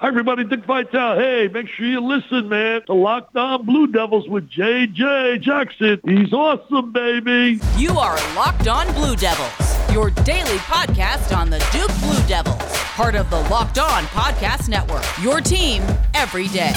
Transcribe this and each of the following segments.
Hi, everybody. Dick Vitale. Hey, make sure you listen, man. to Locked On Blue Devils with JJ Jackson. He's awesome, baby. You are Locked On Blue Devils, your daily podcast on the Duke Blue Devils, part of the Locked On Podcast Network. Your team every day.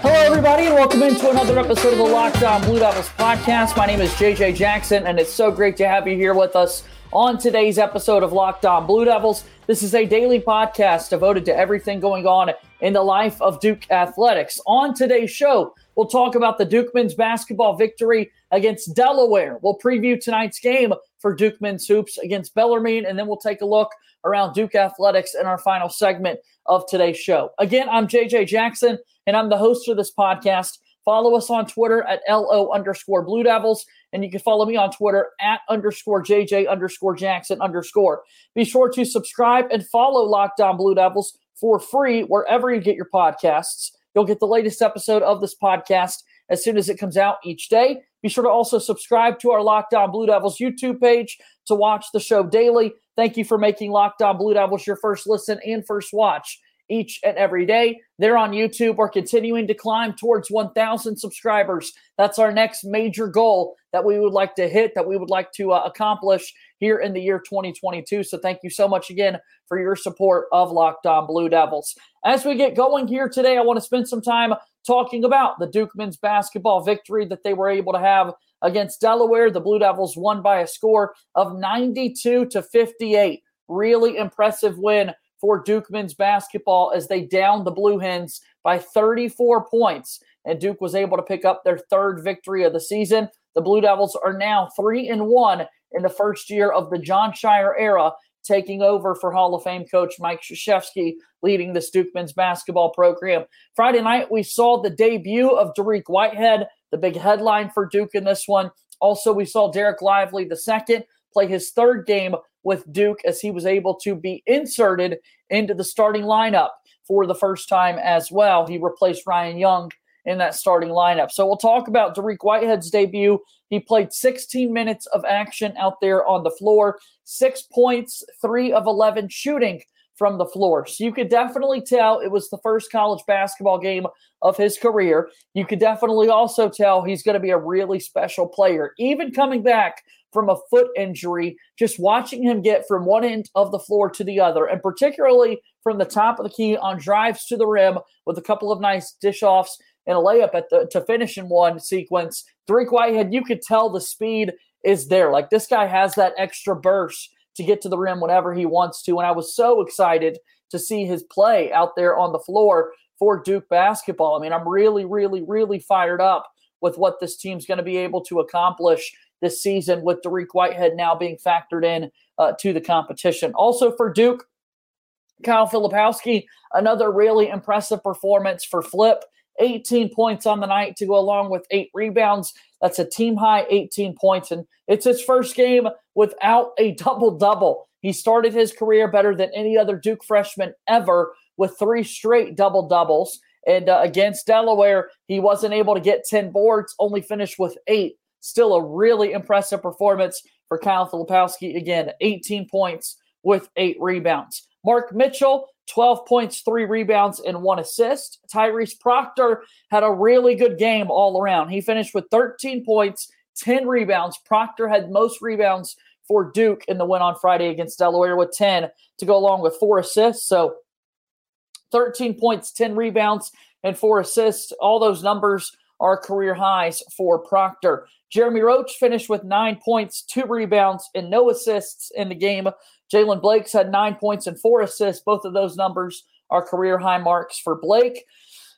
Hello, everybody, and welcome into another episode of the Locked On Blue Devils podcast. My name is JJ Jackson, and it's so great to have you here with us on today's episode of Locked On Blue Devils. This is a daily podcast devoted to everything going on in the life of Duke athletics. On today's show, we'll talk about the Duke men's basketball victory against Delaware. We'll preview tonight's game for Duke men's hoops against Bellarmine, and then we'll take a look around Duke athletics in our final segment of today's show. Again, I'm JJ Jackson, and I'm the host of this podcast. Follow us on Twitter at LO underscore Blue Devils. And you can follow me on Twitter at underscore JJ underscore Jackson underscore. Be sure to subscribe and follow Locked On Blue Devils for free wherever you get your podcasts. You'll get the latest episode of this podcast as soon as it comes out each day. Be sure to also subscribe to our Locked On Blue Devils YouTube page to watch the show daily. Thank you for making Locked On Blue Devils your first listen and first watch each and every day. They're on YouTube. We're continuing to climb towards 1,000 subscribers. That's our next major goal that we would like to hit, that we would like to uh, accomplish here in the year 2022. So thank you so much again for your support of Locked On Blue Devils. As we get going here today, I want to spend some time talking about the Duke men's basketball victory that they were able to have against Delaware. The Blue Devils won by a score of 92 to 58. Really impressive win for Duke men's basketball as they downed the Blue Hens by 34 points. And Duke was able to pick up their third victory of the season. The Blue Devils are now 3 and 1 in the first year of the Jon Scheyer era, taking over for Hall of Fame coach Mike Krzyzewski, leading the Duke men's basketball program. Friday night, we saw the debut of Dariq Whitehead, the big headline for Duke in this one. Also, we saw Dereck Lively the second play his third game with Duke as he was able to be inserted into the starting lineup for the first time as well. He replaced Ryan Young in that starting lineup. So we'll talk about Dariq Whitehead's debut. He played 16 minutes of action out there on the floor, six points, three of 11 shooting from the floor. So you could definitely tell it was the first college basketball game of his career. You could definitely also tell he's going to be a really special player. Even coming back from a foot injury, just watching him get from one end of the floor to the other, and particularly from the top of the key on drives to the rim with a couple of nice dish offs and a layup at the to finish in one sequence. Dariq Whitehead, you could tell the speed is there. Like this guy has that extra burst to get to the rim whenever he wants to. And I was so excited to see his play out there on the floor for Duke basketball. I mean, I'm really, really, really fired up with what this team's going to be able to accomplish this season with Dariq Whitehead now being factored in uh, to the competition. Also for Duke, Kyle Filipowski, another really impressive performance for Flip. 18 points on the night to go along with eight rebounds. That's a team high 18 points. And it's his first game without a double double. He started his career better than any other Duke freshman ever with three straight double doubles. And uh, against Delaware, he wasn't able to get 10 boards, only finished with eight. Still a really impressive performance for Kyle Filipowski. Again, 18 points with eight rebounds. Mark Mitchell, 12 points, three rebounds, and one assist. Tyrese Proctor had a really good game all around. He finished with 13 points, 10 rebounds. Proctor had most rebounds for Duke in the win on Friday against Delaware with 10 to go along with four assists. So 13 points, 10 rebounds, and four assists. All those numbers are career highs for Proctor. Jeremy Roach finished with nine points, two rebounds, and no assists in the game. Jaylen Blakes had nine points and four assists. Both of those numbers are career high marks for Blake.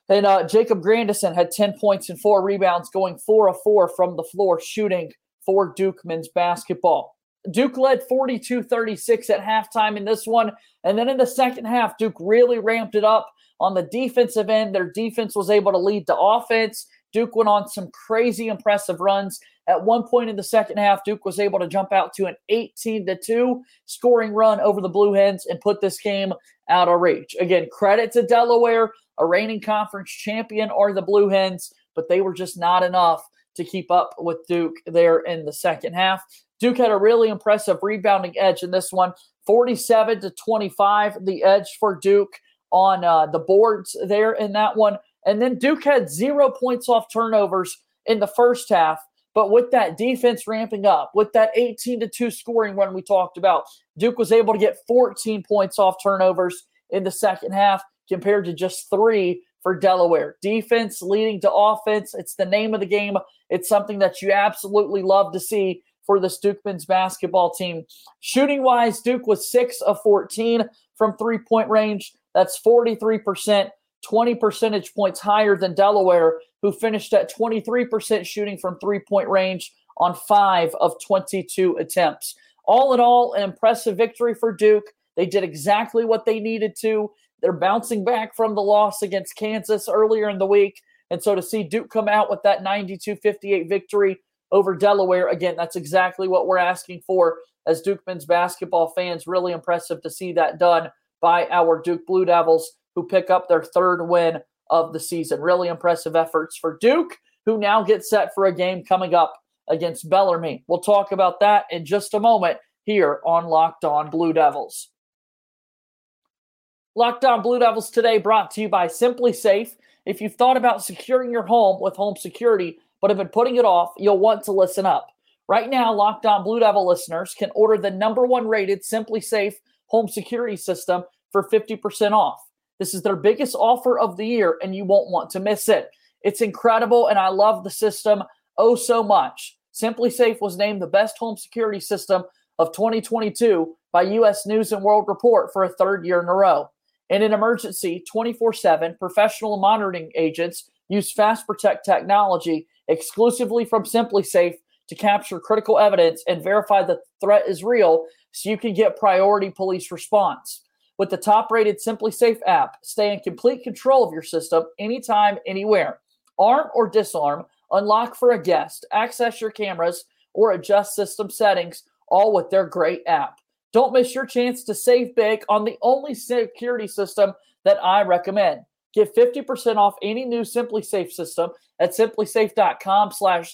And uh, Jacob Grandison had 10 points and four rebounds, going four of four from the floor shooting for Duke men's basketball. Duke led 42 36 at halftime in this one. And then in the second half, Duke really ramped it up on the defensive end. Their defense was able to lead to offense. Duke went on some crazy impressive runs. At one point in the second half, Duke was able to jump out to an 18 to 2 scoring run over the Blue Hens and put this game out of reach. Again, credit to Delaware, a reigning conference champion are the Blue Hens, but they were just not enough to keep up with Duke there in the second half. Duke had a really impressive rebounding edge in this one, 47 to 25, the edge for Duke on uh, the boards there in that one. And then Duke had zero points off turnovers in the first half. But with that defense ramping up, with that 18 to 2 scoring when we talked about, Duke was able to get 14 points off turnovers in the second half compared to just three for Delaware. Defense leading to offense. It's the name of the game. It's something that you absolutely love to see for the Duke men's basketball team. Shooting wise, Duke was 6 of 14 from three point range. That's 43%, 20 percentage points higher than Delaware, who finished at 23% shooting from three point range on five of 22 attempts. All in all, an impressive victory for Duke. They did exactly what they needed to. They're bouncing back from the loss against Kansas earlier in the week. And so to see Duke come out with that 92 58 victory over Delaware, again, that's exactly what we're asking for as Duke men's basketball fans. Really impressive to see that done by our Duke Blue Devils, who pick up their third win of the season. Really impressive efforts for Duke, who now gets set for a game coming up against Bellarmine. We'll talk about that in just a moment here on Locked On Blue Devils. Locked On Blue Devils today brought to you by SimpliSafe. If you've thought about securing your home with home security but have been putting it off, you'll want to listen up. Right now, Locked On Blue Devil listeners can order the number one rated SimpliSafe home security system for 50% off. This is their biggest offer of the year, and you won't want to miss it. It's incredible, and I love the system oh so much. SimpliSafe was named the best home security system of 2022 by U.S. News and World Report for a third year in a row. In an emergency, 24 7 professional monitoring agents use Fast Protect technology exclusively from SimpliSafe to capture critical evidence and verify the threat is real so you can get priority police response. With the top rated SimpliSafe app, stay in complete control of your system anytime, anywhere. Arm or disarm, unlock for a guest, access your cameras, or adjust system settings, all with their great app. Don't miss your chance to save big on the only security system that I recommend. Get 50% off any new SimpliSafe system at simplisafe.com slash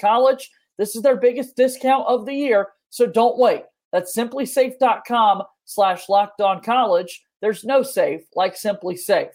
college. This is their biggest discount of the year, so don't wait. That's simplisafe.com slash Locked On college. There's no safe like SimpliSafe.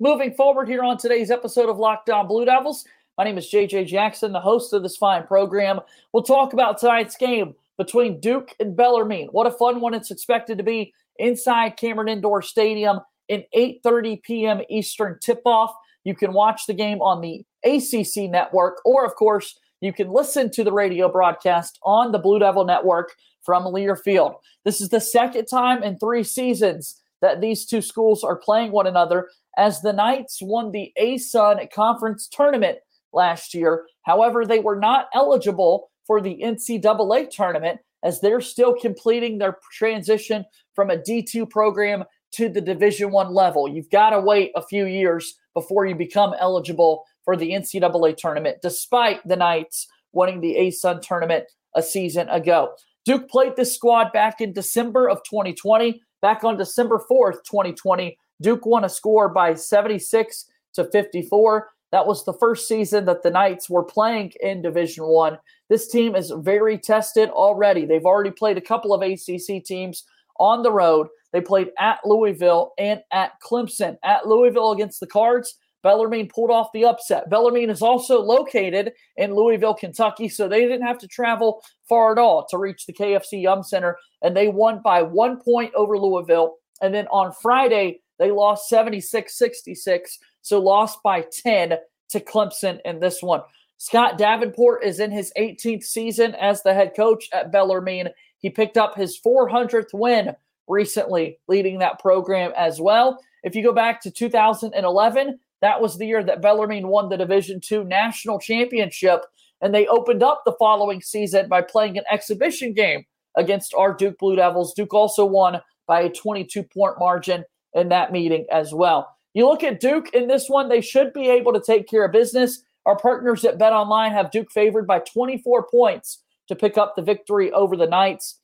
Moving forward here on today's episode of Locked On Blue Devils, my name is JJ Jackson, the host of this fine program. We'll talk about tonight's game between Duke and Bellarmine. What a fun one it's expected to be inside Cameron Indoor Stadium in 8:30 p.m. Eastern tip-off. You can watch the game on the ACC network or of course, you can listen to the radio broadcast on the Blue Devil network from Learfield. This is the second time in 3 seasons that these two schools are playing one another as the Knights won the ASUN Conference Tournament last year. However, they were not eligible for the NCAA tournament as they're still completing their transition from a D2 program to the Division 1 level. You've got to wait a few years before you become eligible for the NCAA tournament despite the Knights winning the ASUN tournament a season ago. Duke played this squad back in December of 2020. Back on December 4th, 2020, Duke won a score by 76 to 54. That was the first season that the Knights were playing in Division One. This team is very tested already. They've already played a couple of ACC teams on the road. They played at Louisville and at Clemson. At Louisville against the Cards, Bellarmine pulled off the upset. Bellarmine is also located in Louisville, Kentucky, so they didn't have to travel far at all to reach the KFC Yum Center, and they won by one point over Louisville. And then on Friday, they lost 76 66 so lost by 10 to Clemson in this one. Scott Davenport is in his 18th season as the head coach at Bellarmine. He picked up his 400th win recently, leading that program as well. If you go back to 2011, that was the year that Bellarmine won the Division II national championship, and they opened up the following season by playing an exhibition game against our Duke Blue Devils. Duke also won by a 22 point margin in that meeting as well. You look at Duke in this one, they should be able to take care of business. Our partners at Bet Online have Duke favored by 24 points to pick up the victory over the Knights.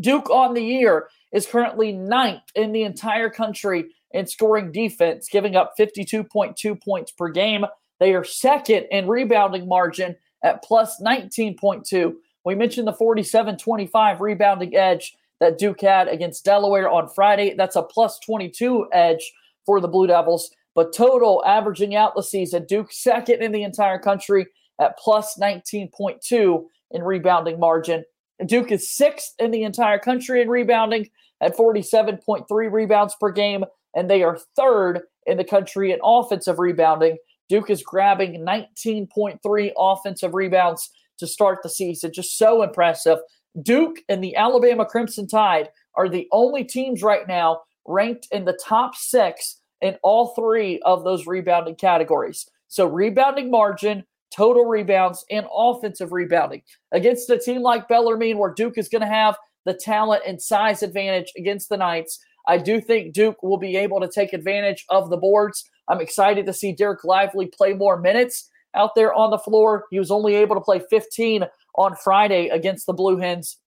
Duke on the year is currently ninth in the entire country in scoring defense, giving up 52.2 points per game. They are second in rebounding margin at plus 19.2. We mentioned the 47 25 rebounding edge that Duke had against Delaware on Friday. That's a plus 22 edge for the Blue Devils. But total averaging out the season, Duke second in the entire country at plus 19.2 in rebounding margin. Duke is sixth in the entire country in rebounding at 47.3 rebounds per game, and they are third in the country in offensive rebounding. Duke is grabbing 19.3 offensive rebounds to start the season. Just so impressive. Duke and the Alabama Crimson Tide are the only teams right now ranked in the top six in all three of those rebounding categories. So, rebounding margin, total rebounds, and offensive rebounding. Against a team like Bellarmine, where Duke is going to have the talent and size advantage against the Knights, I do think Duke will be able to take advantage of the boards. I'm excited to see Dereck Lively play more minutes out there on the floor. He was only able to play 15 on Friday against the Blue Hens.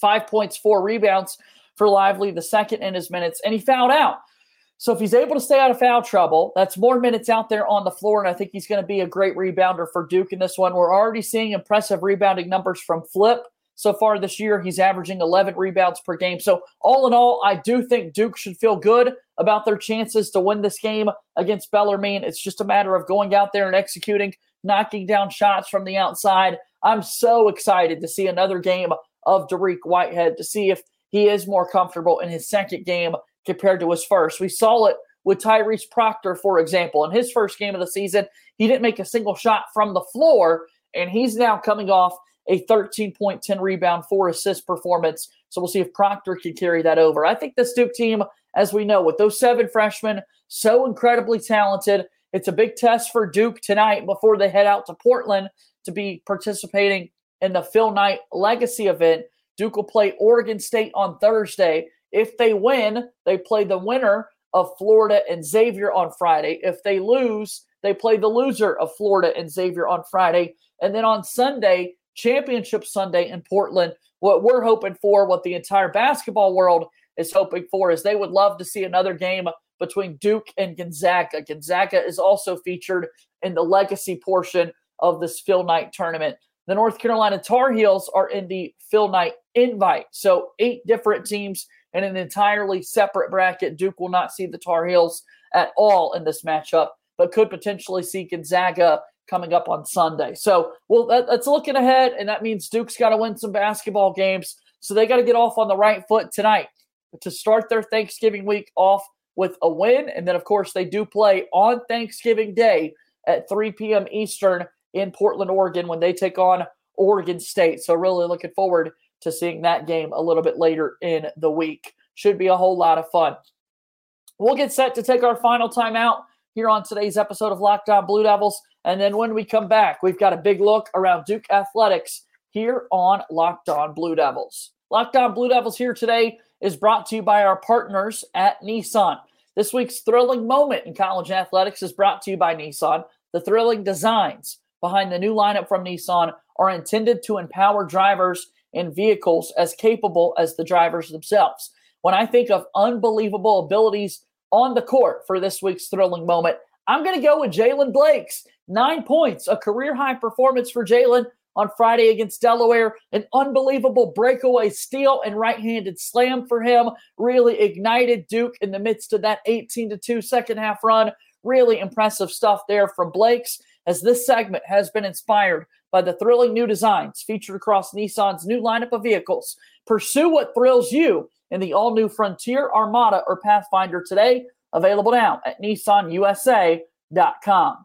Five points, four rebounds for Lively, the second in his minutes, and he fouled out. So if he's able to stay out of foul trouble, that's more minutes out there on the floor, and I think he's going to be a great rebounder for Duke in this one. We're already seeing impressive rebounding numbers from Flip so far this year. He's averaging 11 rebounds per game. So all in all, I do think Duke should feel good about their chances to win this game against Bellarmine. It's just a matter of going out there and executing, knocking down shots from the outside. I'm so excited to see another game of Dariq Whitehead to see if he is more comfortable in his second game compared to his first. We saw it with Tyrese Proctor, for example. In his first game of the season, he didn't make a single shot from the floor, and he's now coming off a 13 point, 10 rebound, four assist performance. So we'll see if Proctor can carry that over. I think this Duke team, as we know, with those seven freshmen, so incredibly talented. It's a big test for Duke tonight before they head out to Portland to be participating in the Phil Knight Legacy event. Duke will play Oregon State on Thursday. If they win, they play the winner of Florida and Xavier on Friday. If they lose, they play the loser of Florida and Xavier on Friday. And then on Sunday, Championship Sunday in Portland, what we're hoping for, what the entire basketball world is hoping for, is they would love to see another game between Duke and Gonzaga. Gonzaga is also featured in the legacy portion of this Phil Knight tournament. The North Carolina Tar Heels are in the Phil Knight invite. So, eight different teams in an entirely separate bracket. Duke will not see the Tar Heels at all in this matchup, but could potentially see Gonzaga coming up on Sunday. So, well, that, that's looking ahead, and that means Duke's got to win some basketball games. So they got to get off on the right foot tonight to start their Thanksgiving week off with a win. And then, of course, they do play on Thanksgiving Day at 3 p.m. Eastern in Portland, Oregon, when they take on Oregon State. So, really looking forward to seeing that game a little bit later in the week. Should be a whole lot of fun. We'll get set to take our final time out here on today's episode of Locked On Blue Devils. And then when we come back, we've got a big look around Duke Athletics here on Locked On Blue Devils. Locked On Blue Devils here today is brought to you by our partners at Nissan. This week's thrilling moment in college athletics is brought to you by Nissan. The thrilling designs behind the new lineup from Nissan are intended to empower drivers and vehicles as capable as the drivers themselves. When I think of unbelievable abilities on the court for this week's thrilling moment, I'm going to go with Jaylen Blakes. Nine points, a career high performance for Jaylen on Friday against Delaware. An unbelievable breakaway steal and right handed slam for him. Really ignited Duke in the midst of that 18 to 2 second half run. Really impressive stuff there from Blakes, as this segment has been inspired by the thrilling new designs featured across Nissan's new lineup of vehicles. Pursue what thrills you in the all new Frontier, Armada, or Pathfinder today. Available now at nissanusa.com.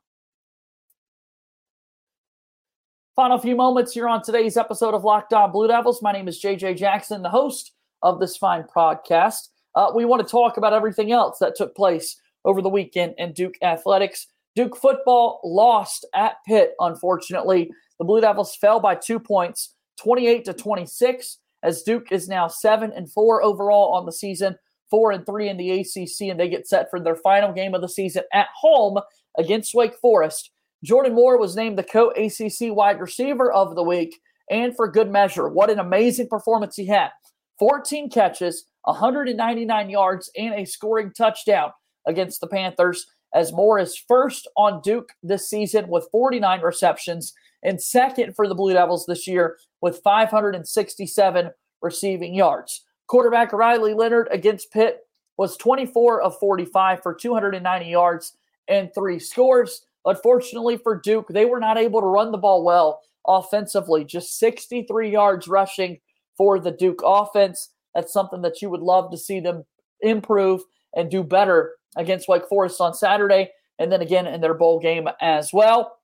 Final few moments here on today's episode of Locked On Blue Devils. My name is JJ Jackson, the host of this fine podcast. Uh, we want to talk about everything else that took place over the weekend in Duke athletics. Duke football lost at Pitt, unfortunately. The Blue Devils fell by two points, 28 to 26, as Duke is now 7 and 4 overall on the season, 4 and 3 in the ACC, and they get set for their final game of the season at home against Wake Forest Jordan Moore was named the co ACC wide receiver of the week, and for good measure. What an amazing performance he had 14 catches, 199 yards, and a scoring touchdown against the Panthers. As Moore is first on Duke this season with 49 receptions, and second for the Blue Devils this year with 567 receiving yards. Quarterback Riley Leonard against Pitt was 24 of 45 for 290 yards and three scores. Unfortunately for Duke, they were not able to run the ball well offensively, just 63 yards rushing for the Duke offense. That's something that you would love to see them improve and do better against Wake Forest on Saturday, and then again in their bowl game as well.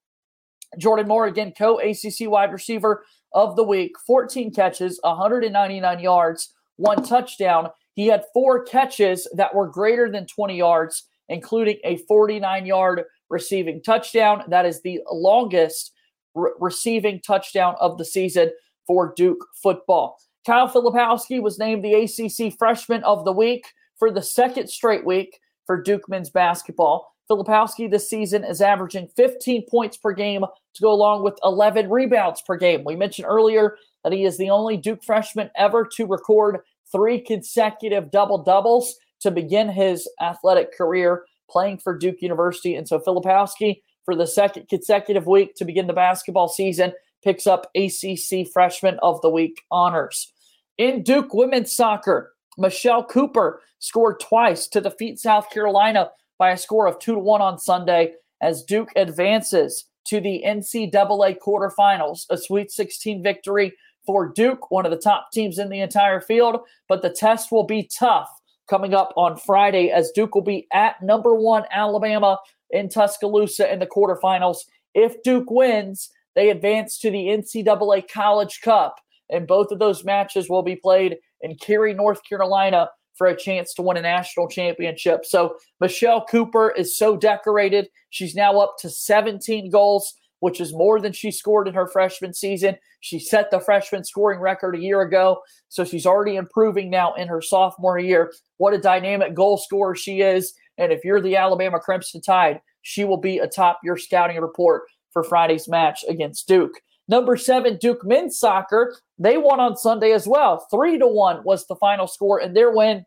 Jordan Moore, again, co ACC wide receiver of the week, 14 catches, 199 yards, one touchdown. He had four catches that were greater than 20 yards, including a 49 yard receiving touchdown. That is the longest re- receiving touchdown of the season for Duke football. Kyle Filipowski was named the ACC Freshman of the Week for the second straight week for Duke men's basketball. Filipowski this season is averaging 15 points per game to go along with 11 rebounds per game. We mentioned earlier that he is the only Duke freshman ever to record three consecutive double doubles to begin his athletic career playing for Duke University. And so Filipowski, for the second consecutive week to begin the basketball season, picks up ACC Freshman of the Week honors. In Duke women's soccer, Michelle Cooper scored twice to defeat South Carolina by a score of 2 to 1 on Sunday as Duke advances to the NCAA quarterfinals, a Sweet 16 victory for Duke, one of the top teams in the entire field. But the test will be tough coming up on Friday as Duke will be at number one Alabama in Tuscaloosa in the quarterfinals. If Duke wins, they advance to the NCAA College Cup. And both of those matches will be played in Cary, North Carolina for a chance to win a national championship. So Michelle Cooper is so decorated. She's now up to 17 goals, which is more than she scored in her freshman season. She set the freshman scoring record a year ago. So she's already improving now in her sophomore year. What a dynamic goal scorer she is. And if you're the Alabama Crimson Tide, she will be atop your scouting report for Friday's match against Duke. Number seven, Duke men's soccer. They won on Sunday as well. Three to one was the final score in their win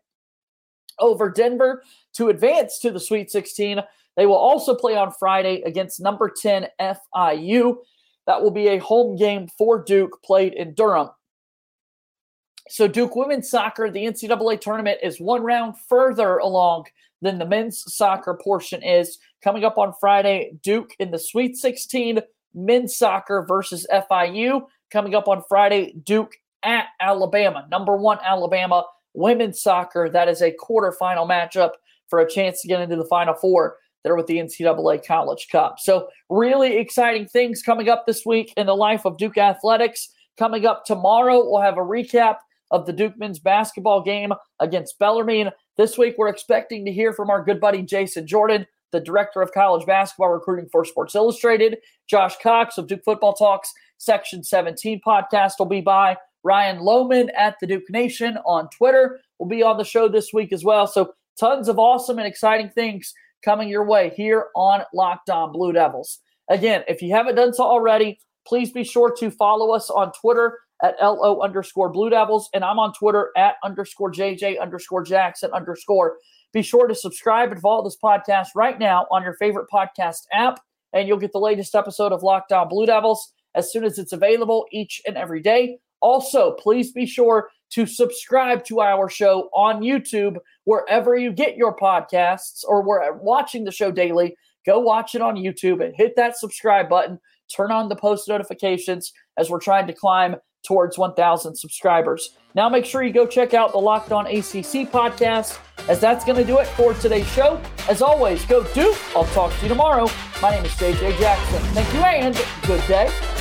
over Denver to advance to the Sweet 16. They will also play on Friday against number 10 FIU. That will be a home game for Duke played in Durham. So, Duke women's soccer, the NCAA tournament is one round further along than the men's soccer portion is. Coming up on Friday, Duke in the Sweet 16, men's soccer versus FIU. Coming up on Friday, Duke at Alabama, number one Alabama women's soccer. That is a quarterfinal matchup for a chance to get into the Final Four there with the NCAA College Cup. So, really exciting things coming up this week in the life of Duke Athletics. Coming up tomorrow, we'll have a recap of the Duke men's basketball game against Bellarmine. This week, we're expecting to hear from our good buddy Jason Jordan, the director of college basketball recruiting for Sports Illustrated. Josh Cox of Duke Football Talks Section 17 podcast will be by. Ryan Lohman at the Duke Nation on Twitter will be on the show this week as well. So, tons of awesome and exciting things coming your way here on Locked On Blue Devils. Again, if you haven't done so already, please be sure to follow us on Twitter at LO underscore Blue Devils. And I'm on Twitter at underscore JJ underscore Jackson underscore. Be sure to subscribe and follow this podcast right now on your favorite podcast app, and you'll get the latest episode of Locked On Blue Devils as soon as it's available each and every day. Also, please be sure to subscribe to our show on YouTube, wherever you get your podcasts or we're watching the show daily. Go watch it on YouTube and hit that subscribe button. Turn on the post notifications as we're trying to climb towards 1,000 subscribers. Now, make sure you go check out the Locked On ACC podcast, as that's going to do it for today's show. As always, go Duke. I'll talk to you tomorrow. My name is JJ Jackson. Thank you and good day.